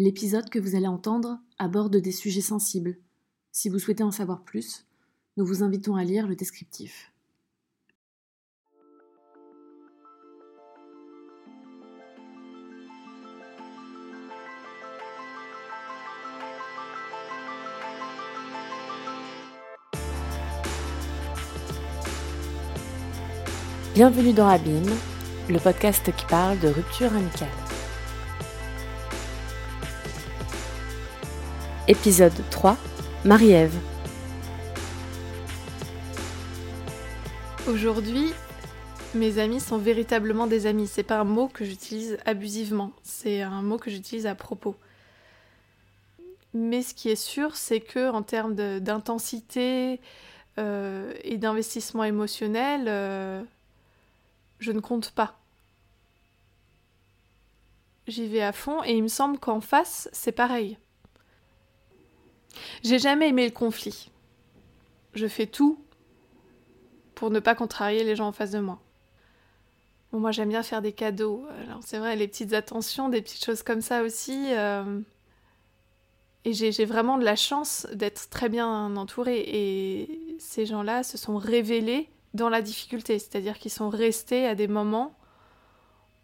L'épisode que vous allez entendre aborde des sujets sensibles. Si vous souhaitez en savoir plus, nous vous invitons à lire le descriptif. Bienvenue dans Abîme, le podcast qui parle de rupture amicale. Épisode 3 Marie-Ève. Aujourd'hui, mes amis sont véritablement des amis. C'est pas un mot que j'utilise abusivement, c'est un mot que j'utilise à propos. Mais ce qui est sûr, c'est que en termes d'intensité euh, et d'investissement émotionnel, euh, je ne compte pas. J'y vais à fond et il me semble qu'en face, c'est pareil. J'ai jamais aimé le conflit. Je fais tout pour ne pas contrarier les gens en face de moi. Moi j'aime bien faire des cadeaux. Alors c'est vrai, les petites attentions, des petites choses comme ça aussi. Euh, et j'ai vraiment de la chance d'être très bien entourée. Et ces gens-là se sont révélés dans la difficulté. C'est-à-dire qu'ils sont restés à des moments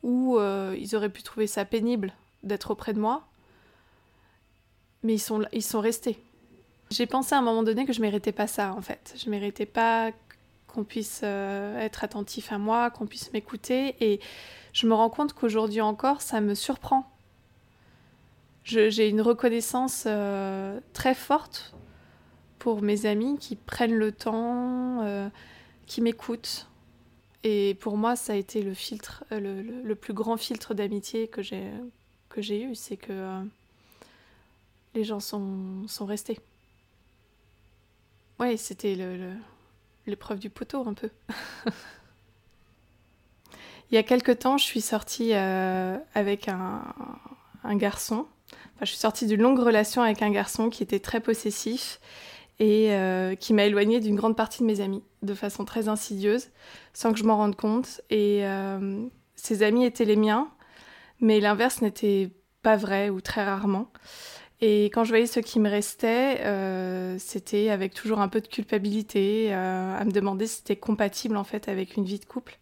où euh, ils auraient pu trouver ça pénible d'être auprès de moi mais ils sont, ils sont restés. J'ai pensé à un moment donné que je méritais pas ça en fait. Je méritais pas qu'on puisse euh, être attentif à moi, qu'on puisse m'écouter et je me rends compte qu'aujourd'hui encore ça me surprend. J'ai une reconnaissance euh, très forte pour mes amis qui prennent le temps, euh, qui m'écoutent. Et pour moi, ça a été le filtre, le, le plus grand filtre d'amitié que j'ai eu, c'est que les gens sont, restés. Ouais, c'était l'épreuve du poteau un peu. Il y a quelque temps, je suis sortie euh, avec un, garçon. Je suis sortie d'une longue relation avec un garçon qui était très possessif et euh, qui m'a éloignée d'une grande partie de mes amis de façon très insidieuse, sans que je m'en rende compte. Et euh, ses amis étaient les miens, mais l'inverse n'était pas vrai ou très rarement. Et quand je voyais ce qui me restait, euh, c'était avec toujours un peu de culpabilité, euh, à me demander si c'était compatible en fait avec une vie de couple.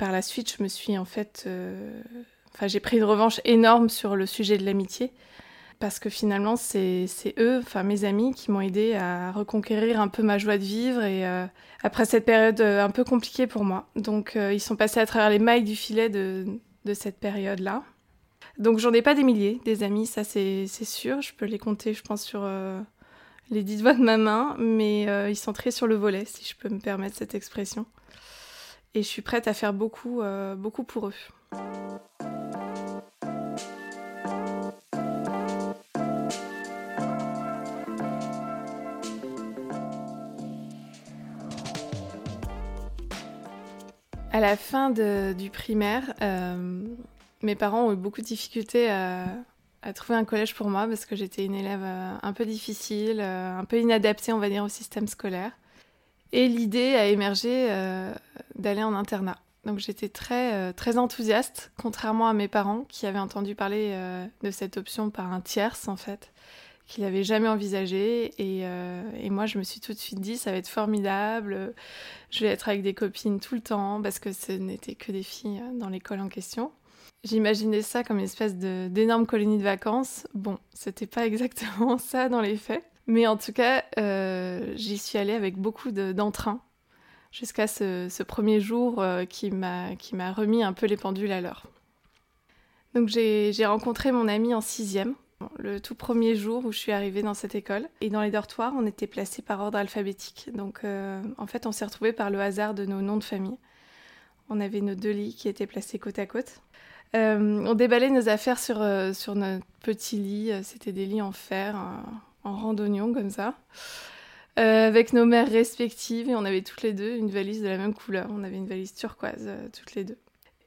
Par la suite, je me suis en fait, euh, j'ai pris une revanche énorme sur le sujet de l'amitié, parce que finalement, c'est eux, enfin mes amis, qui m'ont aidé à reconquérir un peu ma joie de vivre et après cette période un peu compliquée pour moi. Donc, ils sont passés à travers les mailles du filet de, de cette période-là. Donc j'en ai pas des milliers, des amis, ça c'est sûr. Je peux les compter, je pense, sur euh, les dix doigts de ma main, mais euh, ils sont très sur le volet, si je peux me permettre cette expression. Et je suis prête à faire beaucoup, euh, beaucoup pour eux. À la fin du primaire, mes parents ont eu beaucoup de difficultés à, trouver un collège pour moi parce que j'étais une élève euh, un peu difficile, euh, un peu inadaptée, on va dire, au système scolaire. Et l'idée a émergé euh, d'aller en internat. Donc j'étais très, très enthousiaste, contrairement à mes parents qui avaient entendu parler de cette option par un tierce en fait, qui l'avaient jamais envisagé. Et, et, moi je me suis tout de suite dit ça va être formidable, je vais être avec des copines tout le temps parce que ce n'était que des filles dans l'école en question. J'imaginais ça comme une espèce d'énorme colonie de vacances. Bon, c'était pas exactement ça dans les faits. Mais en tout cas, euh, j'y suis allée avec beaucoup d'entrain jusqu'à ce, premier jour euh, qui m'a remis un peu les pendules à l'heure. Donc j'ai rencontré mon ami en sixième, le tout premier jour où je suis arrivée dans cette école. Et dans les dortoirs, on était placés par ordre alphabétique. Donc euh, en fait, on s'est retrouvés par le hasard de nos noms de famille. On avait nos deux lits qui étaient placés côte à côte. Euh, on déballait nos affaires sur, euh, sur notre petit lit. C'était des lits en fer, en randonnion comme ça. Euh, avec nos mères respectives et on avait toutes les deux une valise de la même couleur. On avait une valise turquoise toutes les deux.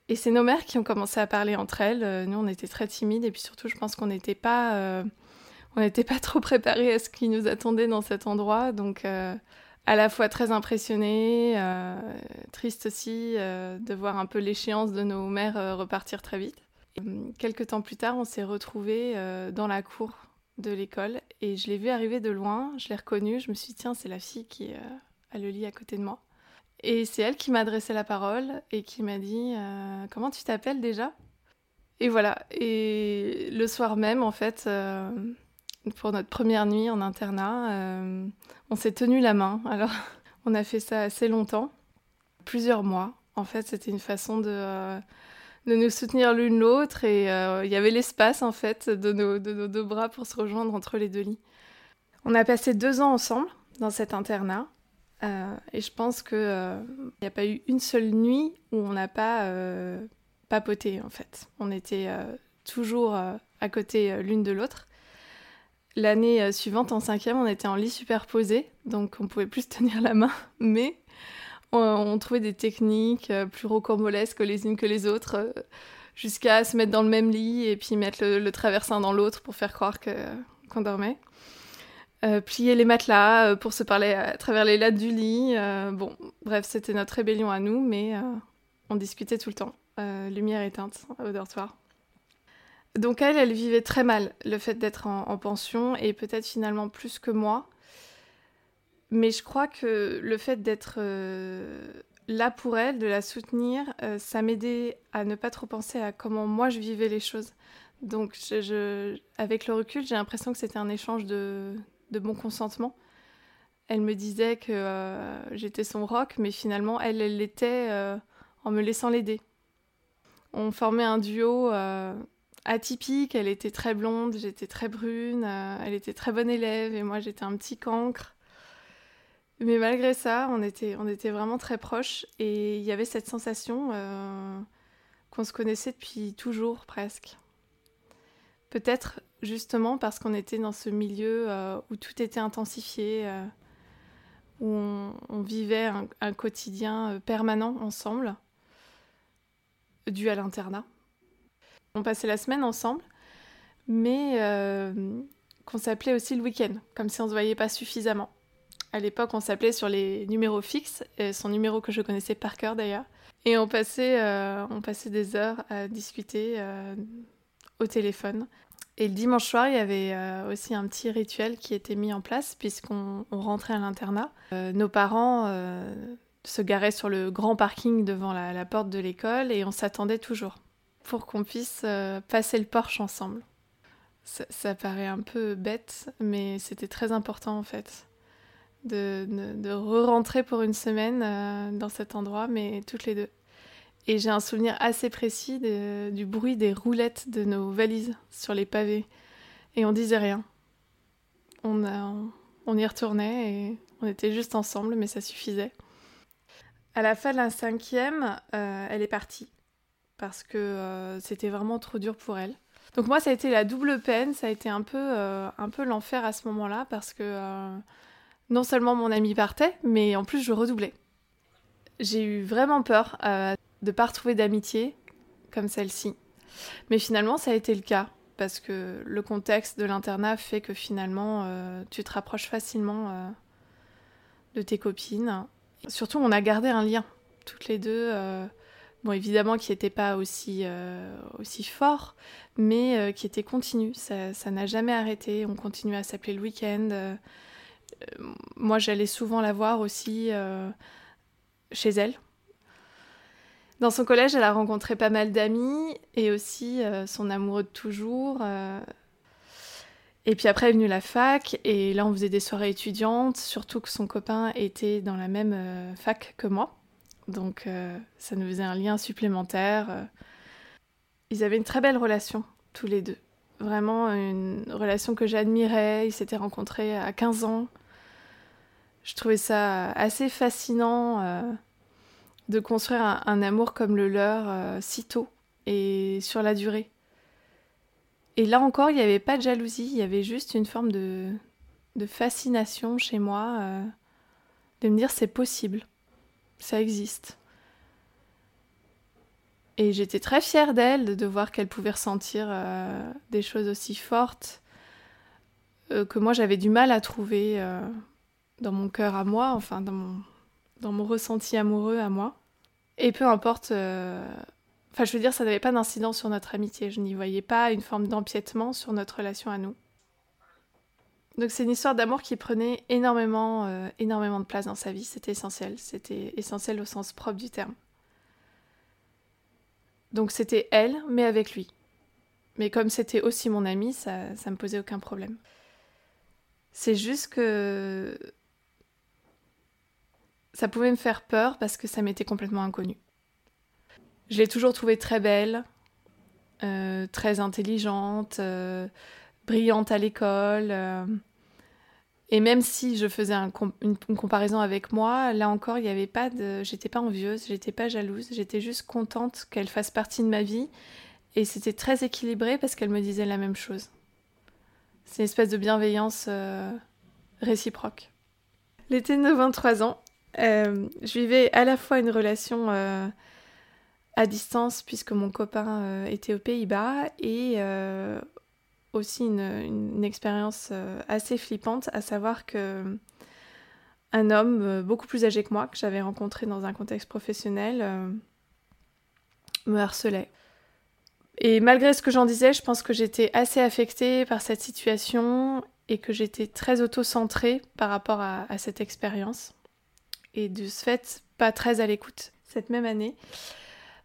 Et c'est nos mères qui ont commencé à parler entre elles. nous, on était très timides et puis surtout, je pense qu'on n'était pas, on n'était pas trop préparés à ce qui nous attendait dans cet endroit. Donc, à la fois très impressionnée, euh, triste aussi euh, de voir un peu l'échéance de nos mères euh, repartir très vite. quelques temps plus tard, on s'est retrouvés dans la cour de l'école et je l'ai vu arriver de loin, je l'ai reconnu, je me suis dit tiens c'est la fille qui a le lit à côté de moi. Et c'est elle qui m'a adressé la parole et qui m'a dit Comment tu t'appelles déjà? Et voilà. Et le soir même, en fait, pour notre première nuit en internat, on s'est tenu la main. Alors, on a fait ça assez longtemps, plusieurs mois. En fait, c'était une façon de, de nous soutenir l'une l'autre et il y avait l'espace, en fait, de nos, de nos deux bras pour se rejoindre entre les deux lits. On a passé deux ans ensemble dans cet internat. Euh, et je pense qu'il n'y euh, a pas eu une seule nuit où on n'a pas euh, papoté, en fait. On était toujours à côté l'une de l'autre. L'année suivante, en cinquième, on était en lit superposé, donc on pouvait plus tenir la main, mais on, trouvait des techniques plus rocambolesques les unes que les autres, jusqu'à se mettre dans le même lit et puis mettre le, traversin dans l'autre pour faire croire qu'on dormait. Euh, plier les matelas euh, pour se parler à travers les lattes du lit. Euh, bon, bref, c'était notre rébellion à nous, mais on discutait tout le temps. lumière éteinte au dortoir. Donc elle, elle vivait très mal le fait d'être en, pension et peut-être finalement plus que moi. Mais je crois que le fait d'être là pour elle, de la soutenir, ça m'aidait à ne pas trop penser à comment moi je vivais les choses. Donc avec le recul, j'ai l'impression que c'était un échange de, bon consentement. Elle me disait que euh, j'étais son rock, mais finalement, elle, l'était euh, en me laissant l'aider. On formait un duo euh, atypique. Elle était très blonde, j'étais très brune. elle était très bonne élève et moi, j'étais un petit cancre. Mais malgré ça, on était, vraiment très proches et il y avait cette sensation qu'on se connaissait depuis toujours presque. Peut-être justement parce qu'on était dans ce milieu euh, où tout était intensifié, euh, où on, vivait un, quotidien euh, permanent ensemble, dû à l'internat. On passait la semaine ensemble, mais qu'on s'appelait aussi le week-end, comme si on ne se voyait pas suffisamment. À l'époque, on s'appelait sur les numéros fixes, son numéro que je connaissais par cœur d'ailleurs. Et on passait, on passait des heures à discuter au téléphone. Et le dimanche soir, il y avait euh, aussi un petit rituel qui était mis en place puisqu'on rentrait à l'internat. Euh, nos parents euh, se garaient sur le grand parking devant la, porte de l'école et on s'attendait toujours pour qu'on puisse passer le porche ensemble. Ça, paraît un peu bête, mais c'était très important en fait de, de, re-rentrer pour une semaine dans cet endroit, mais toutes les deux. Et j'ai un souvenir assez précis du bruit des roulettes de nos valises sur les pavés. Et on disait rien. On, on, y retournait et on était juste ensemble, mais ça suffisait. À la fin de la cinquième, euh, elle est partie. Parce que euh, c'était vraiment trop dur pour elle. Donc moi, ça a été la double peine, ça a été un peu, euh, un peu l'enfer à ce moment-là, parce que non seulement mon ami partait, mais en plus je redoublais. J'ai eu vraiment peur de pas retrouver d'amitié comme celle-ci. Mais finalement, ça a été le cas parce que le contexte de l'internat fait que finalement, euh, tu te rapproches facilement euh, de tes copines. Surtout, on a gardé un lien toutes les deux. Euh, bon, évidemment, qui n'était pas aussi, aussi fort, mais qui était continu. Ça n'a jamais arrêté. On continuait à s'appeler le week-end. moi, j'allais souvent la voir aussi chez elle dans son collège, elle a rencontré pas mal d'amis et aussi euh, son amoureux de toujours. Euh. Et puis après est venue la fac et là on faisait des soirées étudiantes, surtout que son copain était dans la même euh, fac que moi. Donc ça nous faisait un lien supplémentaire. Ils avaient une très belle relation, tous les deux. Vraiment une relation que j'admirais. Ils s'étaient rencontrés à 15 ans. Je trouvais ça assez fascinant de construire un, amour comme le leur euh, si tôt et sur la durée. Et là encore, il n'y avait pas de jalousie, il y avait juste une forme de, fascination chez moi, euh, de me dire c'est possible, ça existe. Et j'étais très fière d'elle, de voir qu'elle pouvait ressentir euh, des choses aussi fortes que moi j'avais du mal à trouver dans mon cœur à moi, enfin dans mon, dans mon ressenti amoureux à moi. Et peu importe euh, Enfin, je veux dire, ça n'avait pas d'incidence sur notre amitié. Je n'y voyais pas une forme d'empiètement sur notre relation à nous. Donc c'est une histoire d'amour qui prenait énormément, euh, énormément de place dans sa vie. C'était essentiel. C'était essentiel au sens propre du terme. Donc c'était elle, mais avec lui. Mais comme c'était aussi mon ami, ça, ça me posait aucun problème. C'est juste que ça pouvait me faire peur parce que ça m'était complètement inconnu. Je l'ai toujours trouvée très belle, euh, très intelligente, euh, brillante à l'école. Euh. et même si je faisais une, comparaison avec moi, là encore, il n'y avait pas de. J'étais pas envieuse, j'étais pas jalouse, j'étais juste contente qu'elle fasse partie de ma vie. Et c'était très équilibré parce qu'elle me disait la même chose. C'est une espèce de bienveillance réciproque. L'été de 23 ans, euh, je vivais à la fois une relation euh, à distance puisque mon copain euh, était aux Pays-Bas et aussi une, expérience assez flippante, à savoir que un homme beaucoup plus âgé que moi, que j'avais rencontré dans un contexte professionnel, me harcelait. Et malgré ce que j'en disais, je pense que j'étais assez affectée par cette situation et que j'étais très auto-centrée par rapport à, cette expérience et de ce fait pas très à l'écoute. Cette même année,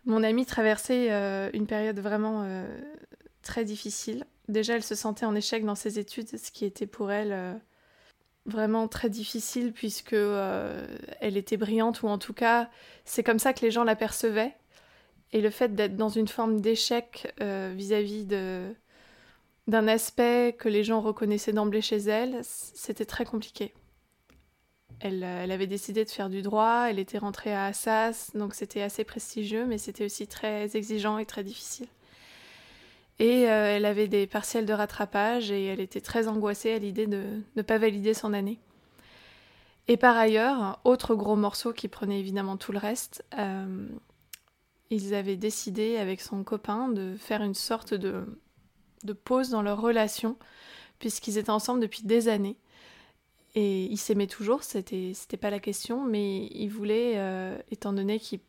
mon amie traversait euh, une période vraiment euh, très difficile. Déjà, elle se sentait en échec dans ses études, ce qui était pour elle euh, vraiment très difficile puisque elle était brillante ou en tout cas, c'est comme ça que les gens l'apercevaient. Et le fait d'être dans une forme d'échec vis-à-vis de d'un aspect que les gens reconnaissaient d'emblée chez elle, c'était très compliqué. Elle, avait décidé de faire du droit, elle était rentrée à Assas, donc c'était assez prestigieux, mais c'était aussi très exigeant et très difficile. Et euh, elle avait des partiels de rattrapage et elle était très angoissée à l'idée de ne pas valider son année. Et par ailleurs, autre gros morceau qui prenait évidemment tout le reste, euh, ils avaient décidé avec son copain de faire une sorte de, pause dans leur relation, puisqu'ils étaient ensemble depuis des années. Et ils s'aimaient toujours, c'était, pas la question, mais ils voulaient, euh, étant donné qu'ils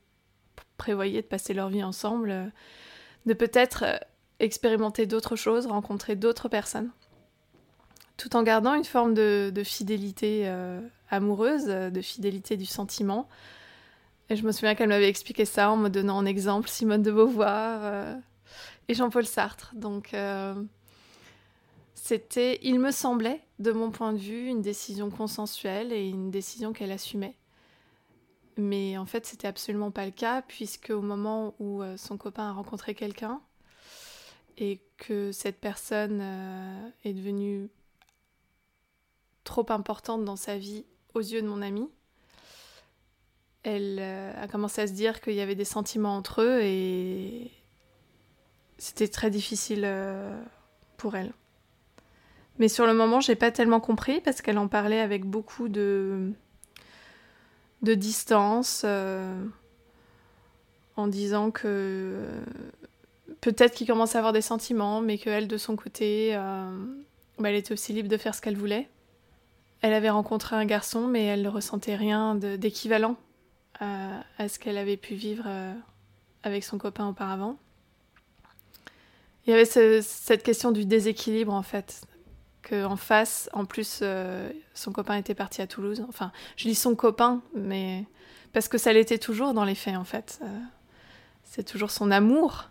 prévoyaient de passer leur vie ensemble, de peut-être expérimenter d'autres choses, rencontrer d'autres personnes, tout en gardant une forme de, fidélité amoureuse, de fidélité du sentiment. Et je me souviens qu'elle m'avait expliqué ça en me donnant en exemple Simone de Beauvoir et Jean-Paul Sartre. Donc c'était, il me semblait, de mon point de vue, une décision consensuelle et une décision qu'elle assumait. Mais en fait, c'était absolument pas le cas, puisque au moment où euh, son copain a rencontré quelqu'un et que cette personne euh, est devenue trop importante dans sa vie aux yeux de mon amie, elle euh, a commencé à se dire qu'il y avait des sentiments entre eux et c'était très difficile pour elle. Mais sur le moment, j'ai pas tellement compris parce qu'elle en parlait avec beaucoup de, de distance, euh, en disant que peut-être qu'il commence à avoir des sentiments, mais qu'elle, de son côté, euh, bah, elle était aussi libre de faire ce qu'elle voulait. Elle avait rencontré un garçon, mais elle ne ressentait rien d'équivalent à, à, ce qu'elle avait pu vivre euh, avec son copain auparavant. Il y avait cette question du déséquilibre, en fait en face, en plus, euh, son copain était parti à Toulouse. Enfin, je dis son copain, mais parce que ça l'était toujours dans les faits, en fait. Euh, c'est toujours son amour.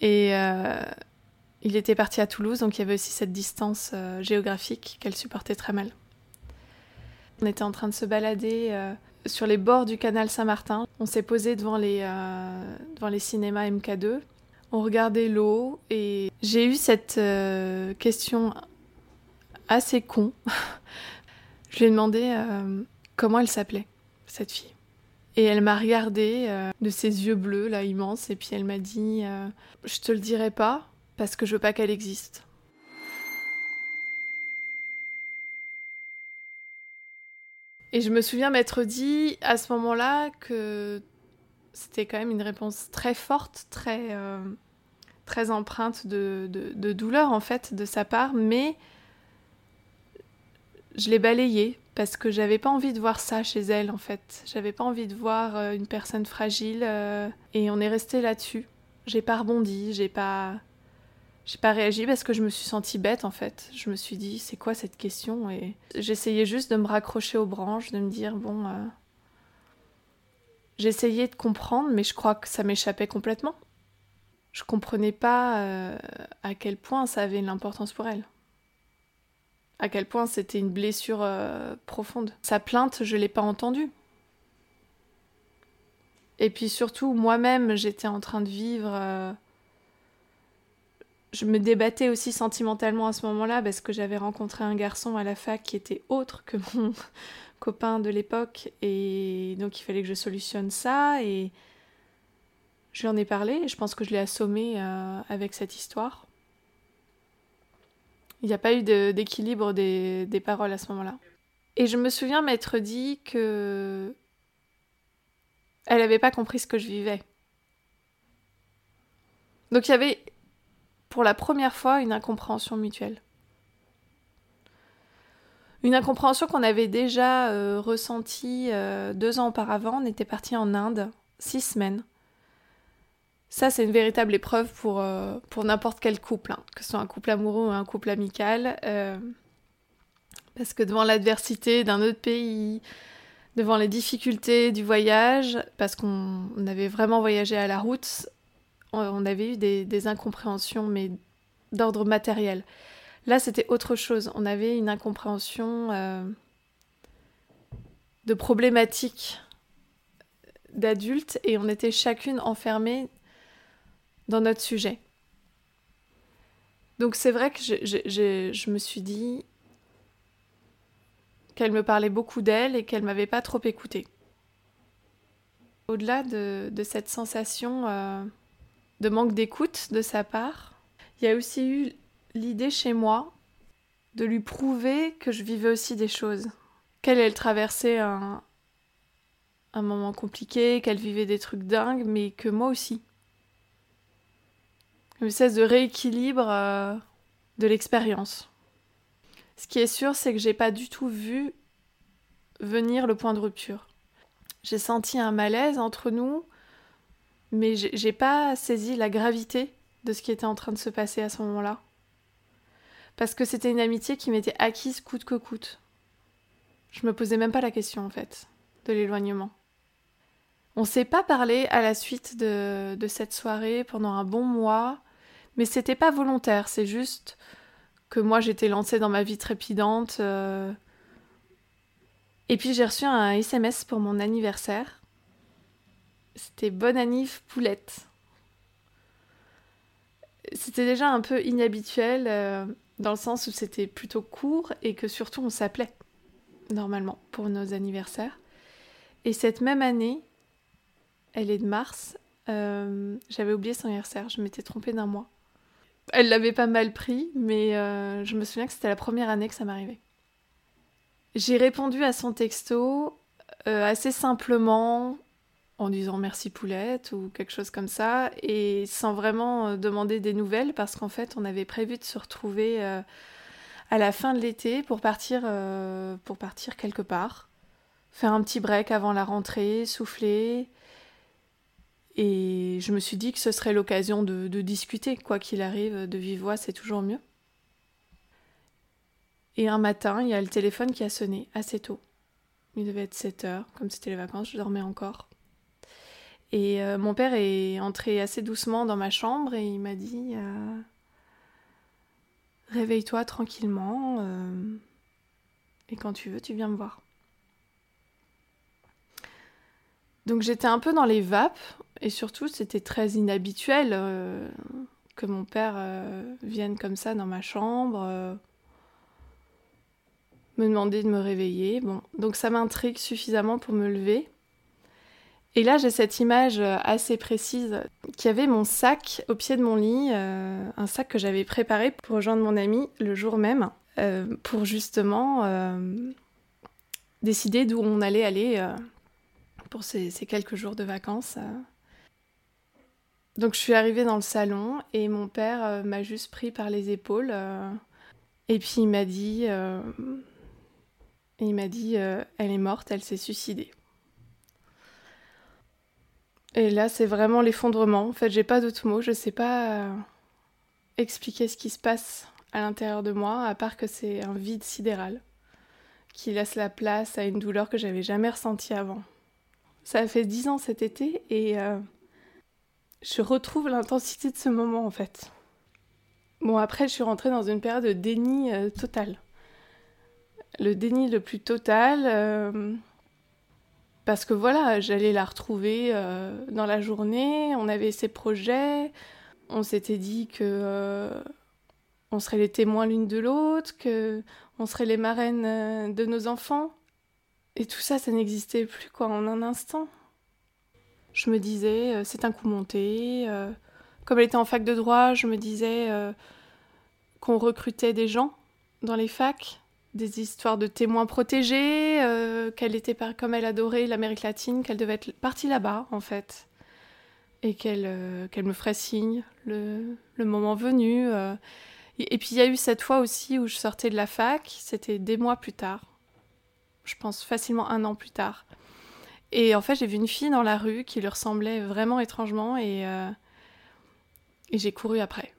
Et euh, il était parti à Toulouse, donc il y avait aussi cette distance géographique qu'elle supportait très mal. On était en train de se balader sur les bords du canal Saint-Martin. On s'est posé devant les, devant les cinémas MK2. On regardait l'eau et j'ai eu cette question assez con. je lui ai demandé euh, comment elle s'appelait, cette fille. Et elle m'a regardé euh, de ses yeux bleus, là, immenses, et puis elle m'a dit euh, Je te le dirai pas, parce que je veux pas qu'elle existe. Et je me souviens m'être dit à ce moment-là que c'était quand même une réponse très forte, très, très empreinte de, douleur en fait de sa part, mais je l'ai balayée parce que j'avais pas envie de voir ça chez elle en fait. J'avais pas envie de voir euh, une personne fragile euh, et on est resté là-dessus. J'ai pas rebondi, j'ai pas. J'ai pas réagi parce que je me suis sentie bête en fait. Je me suis dit, c'est quoi cette question? Et j'essayais juste de me raccrocher aux branches, de me dire, bon. Euh, j'essayais de comprendre, mais je crois que ça m'échappait complètement. Je comprenais pas à quel point ça avait une importance pour elle. À quel point c'était une blessure euh, profonde. Sa plainte, je l'ai pas entendue. Et puis surtout, moi-même, j'étais en train de vivre je me débattais aussi sentimentalement à ce moment-là parce que j'avais rencontré un garçon à la fac qui était autre que mon copain de l'époque et donc il fallait que je solutionne ça et je lui en ai parlé et je pense que je l'ai assommé euh, avec cette histoire. Il n'y a pas eu d'équilibre des, des paroles à ce moment-là. Et je me souviens m'être dit que elle n'avait pas compris ce que je vivais. Donc il y avait pour la première fois une incompréhension mutuelle. Une incompréhension qu'on avait déjà euh, ressentie euh, deux ans auparavant. On était parti en Inde, six semaines. Ça, c'est une véritable épreuve pour, euh, pour n'importe quel couple, hein, que ce soit un couple amoureux ou un couple amical. parce que devant l'adversité d'un autre pays, devant les difficultés du voyage, parce qu'on avait vraiment voyagé à la route, on avait eu des, incompréhensions, mais d'ordre matériel. Là, c'était autre chose. On avait une incompréhension euh, de problématiques d'adultes et on était chacune enfermée dans notre sujet. Donc c'est vrai que je, me suis dit qu'elle me parlait beaucoup d'elle et qu'elle m'avait pas trop écoutée. Au-delà de, cette sensation euh, de manque d'écoute de sa part. Il y a aussi eu l'idée chez moi de lui prouver que je vivais aussi des choses, qu'elle elle traversait un, un moment compliqué, qu'elle vivait des trucs dingues, mais que moi aussi. Une espèce de rééquilibre euh, de l'expérience. Ce qui est sûr, c'est que j'ai pas du tout vu venir le point de rupture. J'ai senti un malaise entre nous, mais j'ai pas saisi la gravité de ce qui était en train de se passer à ce moment-là. Parce que c'était une amitié qui m'était acquise coûte que coûte. Je me posais même pas la question en fait de l'éloignement. On s'est pas parlé à la suite de, cette soirée pendant un bon mois, mais c'était pas volontaire, c'est juste que moi j'étais lancée dans ma vie trépidante. Euh. Et puis j'ai reçu un SMS pour mon anniversaire c'était Bonne Anif Poulette. C'était déjà un peu inhabituel euh, dans le sens où c'était plutôt court et que surtout on s'appelait normalement pour nos anniversaires. Et cette même année, elle est de mars, euh, j'avais oublié son anniversaire, je m'étais trompée d'un mois. Elle l'avait pas mal pris, mais euh, je me souviens que c'était la première année que ça m'arrivait. J'ai répondu à son texto assez simplement, en disant merci poulette ou quelque chose comme ça, et sans vraiment euh, demander des nouvelles, parce qu'en fait on avait prévu de se retrouver euh, à la fin de l'été pour partir, euh, pour partir quelque part, faire un petit break avant la rentrée, souffler. Et je me suis dit que ce serait l'occasion de, discuter, quoi qu'il arrive, de vive c'est toujours mieux. Et un matin, il y a le téléphone qui a sonné assez tôt. Il devait être 7 heures, comme c'était les vacances, je dormais encore. Et euh, mon père est entré assez doucement dans ma chambre et il m'a dit euh, Réveille-toi tranquillement euh, et quand tu veux, tu viens me voir. Donc j'étais un peu dans les vapes et surtout c'était très inhabituel que mon père vienne comme ça dans ma chambre me demander de me réveiller. Bon, donc ça m'intrigue suffisamment pour me lever. Et là, j'ai cette image euh, assez précise qui avait mon sac au pied de mon lit, euh, un sac que j'avais préparé pour rejoindre mon ami le jour même, euh, pour justement décider d'où on allait aller pour ces, quelques jours de vacances. Donc je suis arrivée dans le salon et mon père m'a juste pris par les épaules et puis il m'a dit, il m'a dit, elle est morte, elle s'est suicidée. Et là, c'est vraiment l'effondrement. En fait, j'ai pas d'autres mots. Je sais pas euh, expliquer ce qui se passe à l'intérieur de moi, à part que c'est un vide sidéral qui laisse la place à une douleur que j'avais jamais ressentie avant. Ça fait dix ans cet été et euh, je retrouve l'intensité de ce moment en fait. Bon, après, je suis rentrée dans une période de déni euh, total. Le déni le plus total parce que voilà, j'allais la retrouver euh, dans la journée, on avait ses projets, on s'était dit que euh, on serait les témoins l'une de l'autre, que on serait les marraines euh, de nos enfants. Et tout ça, ça n'existait plus quoi en un instant. Je me disais, c'est un coup monté. comme elle était en fac de droit, je me disais qu'on recrutait des gens dans les facs des histoires de témoins protégés, euh, qu'elle était comme elle adorait l'Amérique latine, qu'elle devait être partie là-bas en fait, et qu'elle euh, me ferait signe le, moment venu. Euh. Et, puis il y a eu cette fois aussi où je sortais de la fac, c'était des mois plus tard, je pense facilement un an plus tard. Et en fait j'ai vu une fille dans la rue qui lui ressemblait vraiment étrangement et, et j'ai couru après.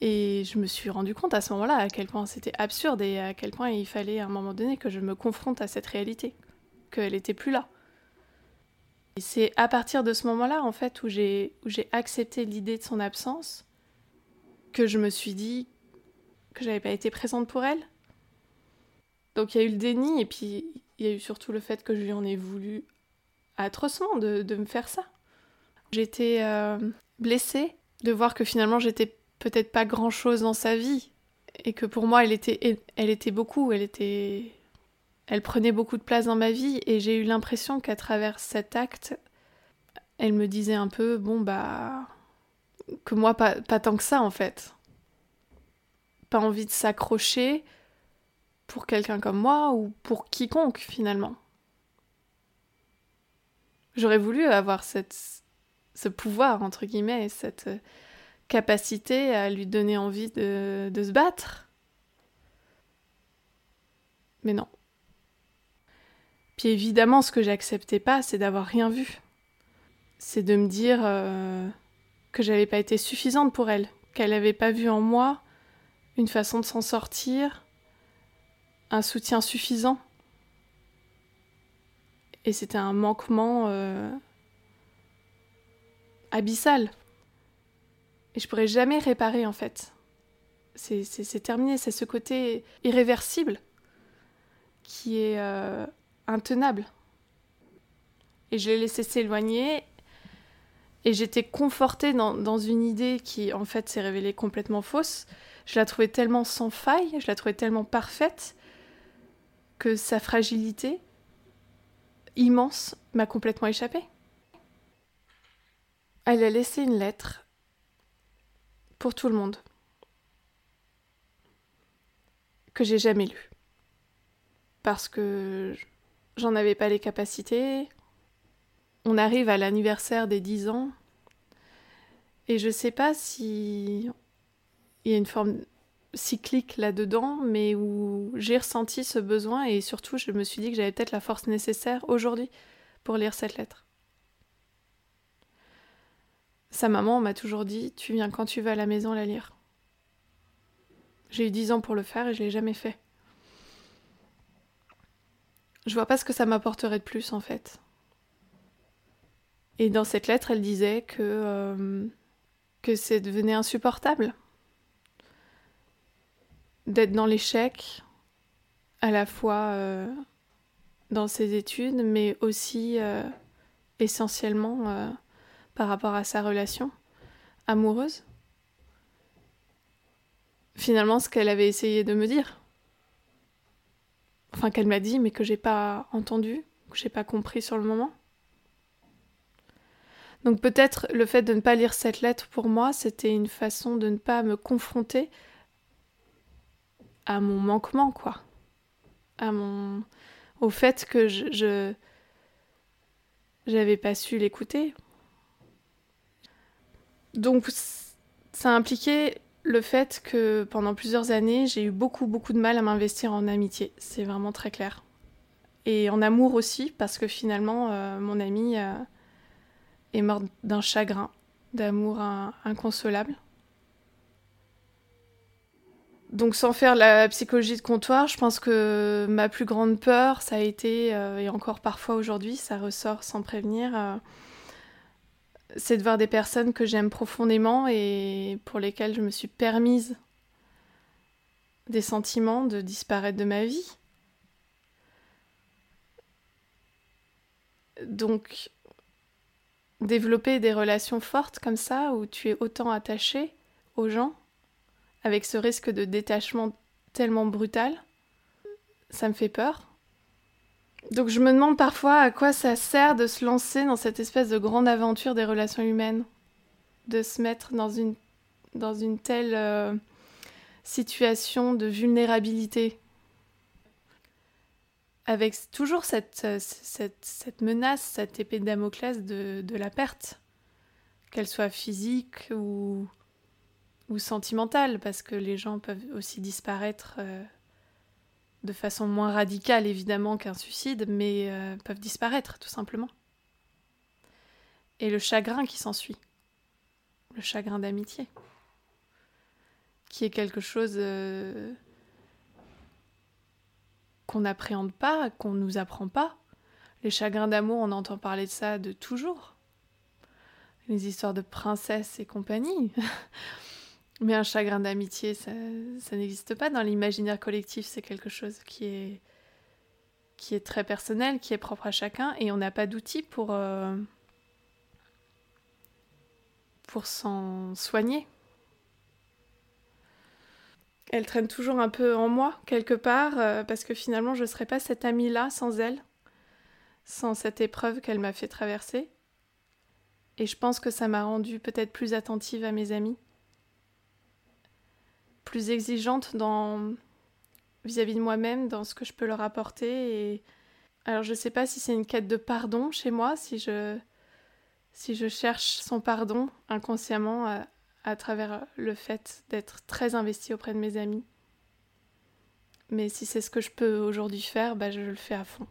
Et je me suis rendu compte à ce moment-là à quel point c'était absurde et à quel point il fallait à un moment donné que je me confronte à cette réalité, qu'elle n'était plus là. Et c'est à partir de ce moment-là, en fait, où j'ai, où j'ai accepté l'idée de son absence, que je me suis dit que j'avais pas été présente pour elle. Donc il y a eu le déni et puis il y a eu surtout le fait que je lui en ai voulu atrocement de, me faire ça. J'étais euh, blessée de voir que finalement j'étais peut-être pas grand-chose dans sa vie et que pour moi elle était elle était beaucoup, elle était elle prenait beaucoup de place dans ma vie et j'ai eu l'impression qu'à travers cet acte elle me disait un peu bon bah que moi pas, pas tant que ça en fait. Pas envie de s'accrocher pour quelqu'un comme moi ou pour quiconque finalement. J'aurais voulu avoir cette, ce pouvoir, entre guillemets, cette, capacité à lui donner envie de, se battre. Mais non. Puis évidemment, ce que j'acceptais pas, c'est d'avoir rien vu. C'est de me dire euh, que j'avais pas été suffisante pour elle, qu'elle n'avait pas vu en moi une façon de s'en sortir, un soutien suffisant. Et c'était un manquement euh, abyssal. Et je pourrais jamais réparer en fait. C'est terminé, c'est ce côté irréversible qui est euh, intenable. Et je l'ai laissé s'éloigner et j'étais confortée dans, dans, une idée qui en fait s'est révélée complètement fausse. Je la trouvais tellement sans faille, je la trouvais tellement parfaite que sa fragilité immense m'a complètement échappé. Elle a laissé une lettre pour tout le monde que j'ai jamais lu. Parce que j'en avais pas les capacités. On arrive à l'anniversaire des 10 ans. Et je sais pas si il y a une forme cyclique là-dedans, mais où j'ai ressenti ce besoin et surtout je me suis dit que j'avais peut-être la force nécessaire aujourd'hui pour lire cette lettre. Sa maman m'a toujours dit Tu viens quand tu vas à la maison la lire. J'ai eu dix ans pour le faire et je l'ai jamais fait. Je vois pas ce que ça m'apporterait de plus en fait. Et dans cette lettre, elle disait que, euh, que c'est devenu insupportable d'être dans l'échec, à la fois euh, dans ses études, mais aussi euh, essentiellement par rapport à sa relation amoureuse Finalement, ce qu'elle avait essayé de me dire. Enfin, qu'elle m'a dit, mais que j'ai pas entendu, que j'ai pas compris sur le moment. Donc peut-être le fait de ne pas lire cette lettre pour moi, c'était une façon de ne pas me confronter à mon manquement, quoi. À mon... au fait que je, j'avais pas su l'écouter, donc ça a impliqué le fait que pendant plusieurs années, j'ai eu beaucoup beaucoup de mal à m'investir en amitié. C'est vraiment très clair. Et en amour aussi, parce que finalement, euh, mon ami, euh, est morte d'un chagrin, d'amour inconsolable. Donc sans faire la psychologie de comptoir, je pense que ma plus grande peur, ça a été, euh, et encore parfois aujourd'hui, ça ressort sans prévenir, euh, c'est de voir des personnes que j'aime profondément et pour lesquelles je me suis permise des sentiments de disparaître de ma vie. Donc développer des relations fortes comme ça, où tu es autant attaché aux gens, avec ce risque de détachement tellement brutal, ça me fait peur. Donc je me demande parfois à quoi ça sert de se lancer dans cette espèce de grande aventure des relations humaines, de se mettre dans une, telle euh, situation de vulnérabilité, avec toujours cette, cette, menace, cette épée de Damoclès de la perte, qu'elle soit physique ou, ou sentimentale, parce que les gens peuvent aussi disparaître euh, de façon moins radicale, évidemment, qu'un suicide, mais euh, peuvent disparaître, tout simplement. Et le chagrin qui s'ensuit, le chagrin d'amitié, qui est quelque chose euh, qu'on n'appréhende pas, qu'on ne nous apprend pas. Les chagrins d'amour, on entend parler de ça de toujours. Les histoires de princesses et compagnie. Mais un chagrin d'amitié, ça, n'existe pas dans l'imaginaire collectif. C'est quelque chose qui est, qui est très personnel, qui est propre à chacun, et on n'a pas d'outils pour, euh, pour s'en soigner. Elle traîne toujours un peu en moi, quelque part, euh, parce que finalement, je ne serais pas cette amie-là sans elle, sans cette épreuve qu'elle m'a fait traverser. Et je pense que ça m'a rendue peut-être plus attentive à mes amis plus exigeante dans vis-à-vis de moi-même, dans ce que je peux leur apporter. Et alors je sais pas si c'est une quête de pardon chez moi, si je si je cherche son pardon inconsciemment à, à travers le fait d'être très investie auprès de mes amis. Mais si c'est ce que je peux aujourd'hui faire, bah je le fais à fond.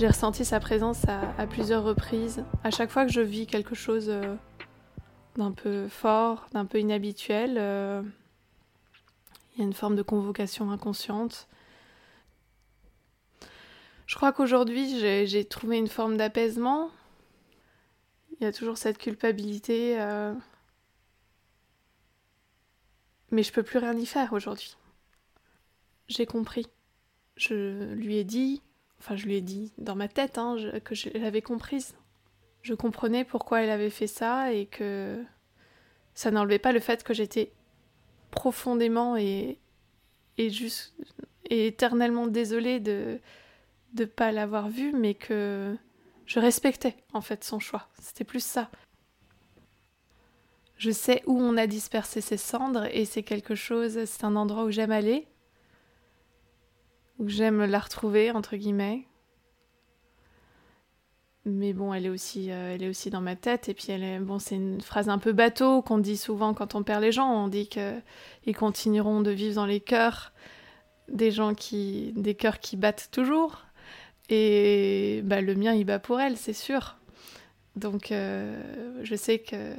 J'ai ressenti sa présence à, plusieurs reprises. À chaque fois que je vis quelque chose euh, d'un peu fort, d'un peu inhabituel, euh, il y a une forme de convocation inconsciente. Je crois qu'aujourd'hui, j'ai trouvé une forme d'apaisement. Il y a toujours cette culpabilité. Euh, mais je peux plus rien y faire aujourd'hui. J'ai compris. Je lui ai dit, Enfin, je lui ai dit dans ma tête hein, que je l'avais comprise. Je comprenais pourquoi elle avait fait ça et que ça n'enlevait pas le fait que j'étais profondément et, et, juste, éternellement désolée de ne pas l'avoir vue, mais que je respectais en fait son choix. C'était plus ça. Je sais où on a dispersé ses cendres et c'est quelque chose, c'est un endroit où j'aime aller, j'aime la retrouver, entre guillemets. Mais bon, elle est aussi, euh, elle est aussi dans ma tête. Et puis, elle est, bon, c'est une phrase un peu bateau qu'on dit souvent quand on perd les gens. On dit qu'ils continueront de vivre dans les cœurs des gens qui, des cœurs qui battent toujours. Et bah, le mien, il bat pour elle, c'est sûr. Donc, euh, je sais que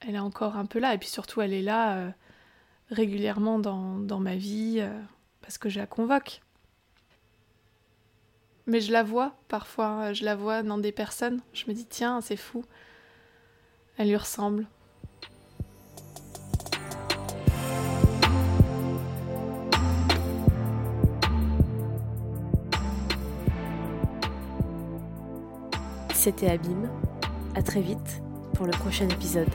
elle est encore un peu là. Et puis surtout, elle est là euh, régulièrement dans ma vie parce que je la convoque. Mais je la vois parfois, je la vois dans des personnes. Je me dis, tiens, c'est fou. Elle lui ressemble. C'était Abîme. À très vite pour le prochain épisode.